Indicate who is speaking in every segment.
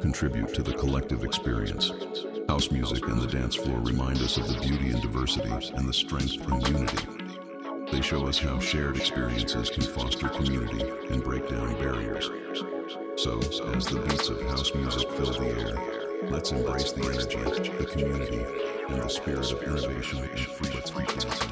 Speaker 1: Contribute to the collective experience. House music and the dance floor remind us of the beauty and diversity and the strength in unity. They show us how shared experiences can foster community and break down barriers. So, as the beats of house music fill the air, let's embrace the energy, the community, and the spirit of innovation and freedom.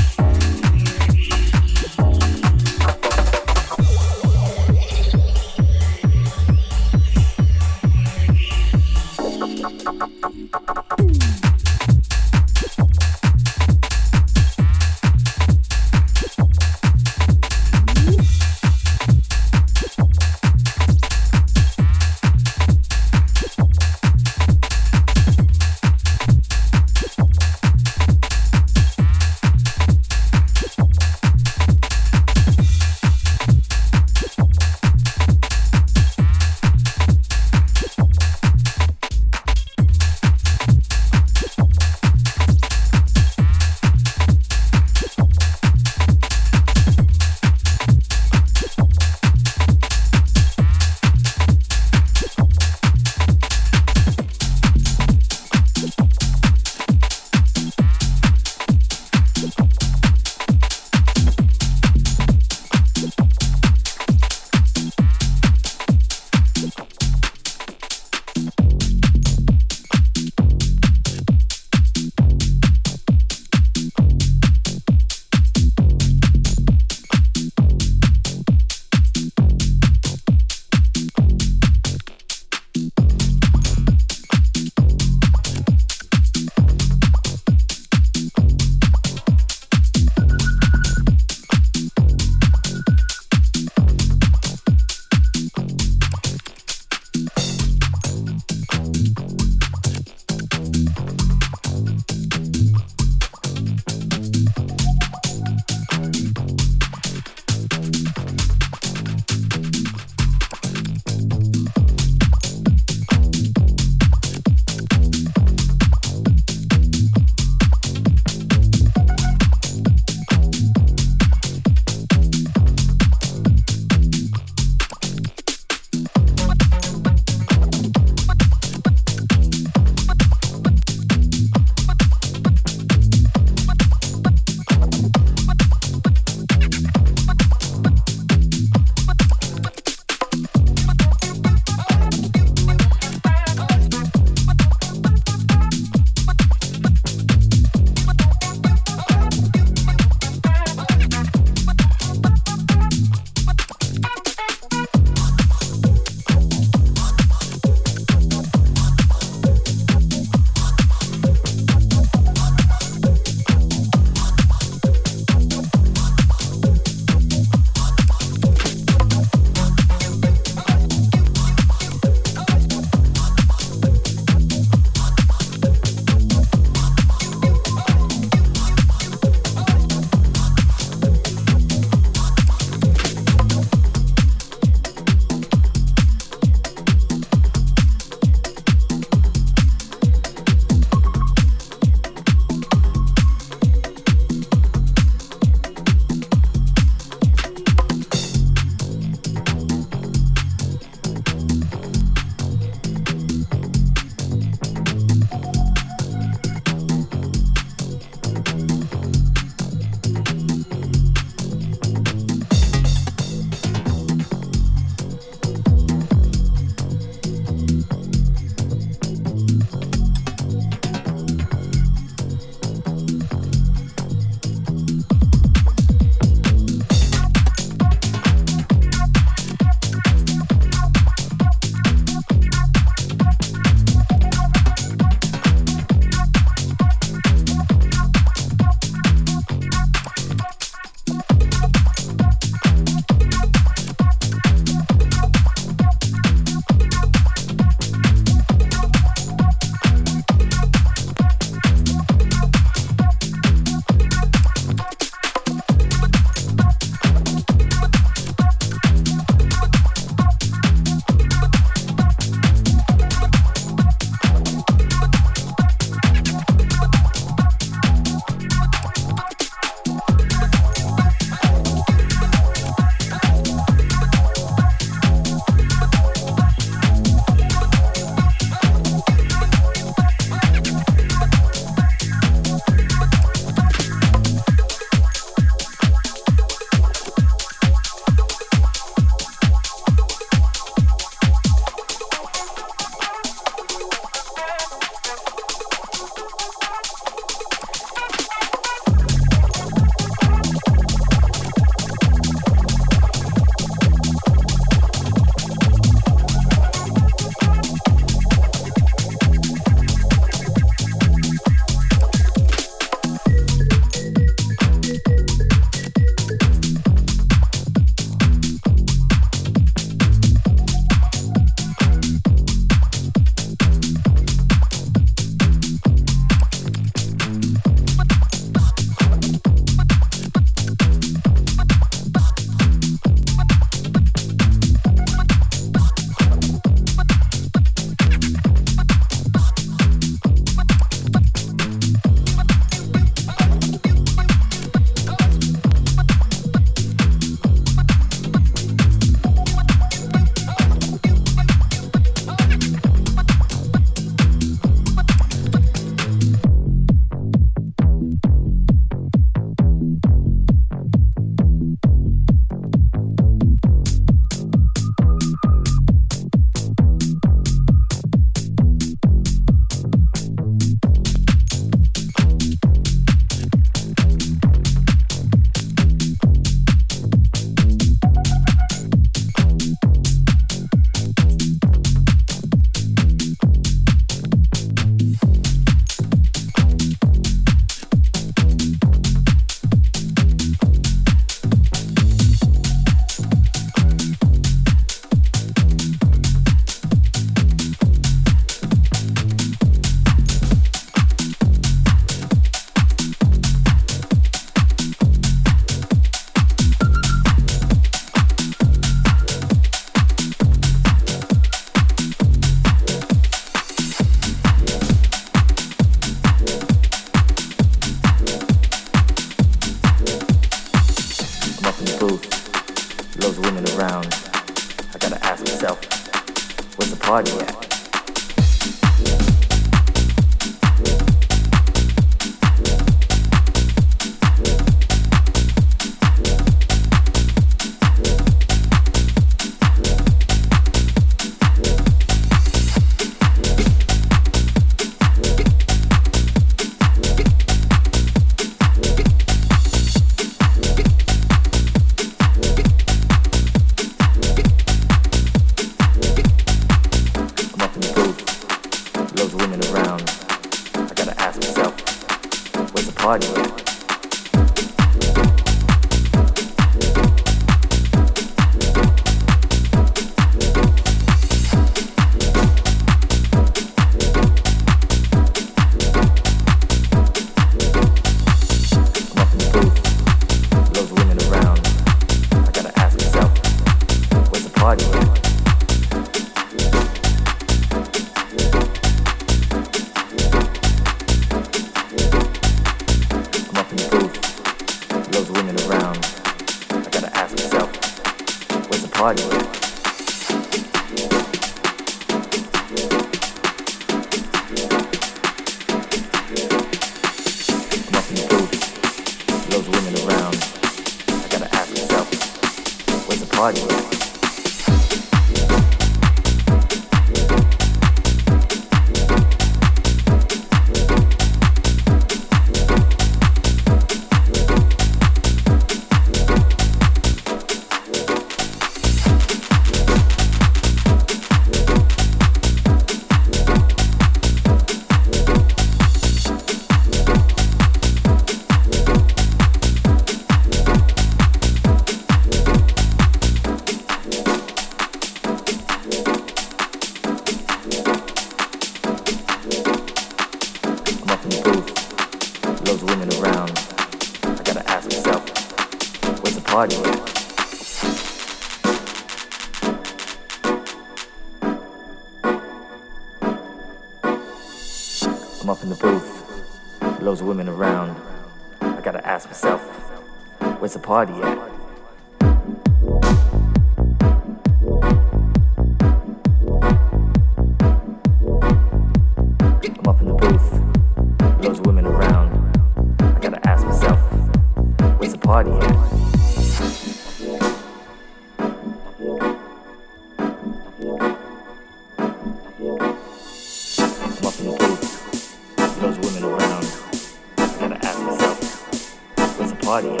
Speaker 2: Myself,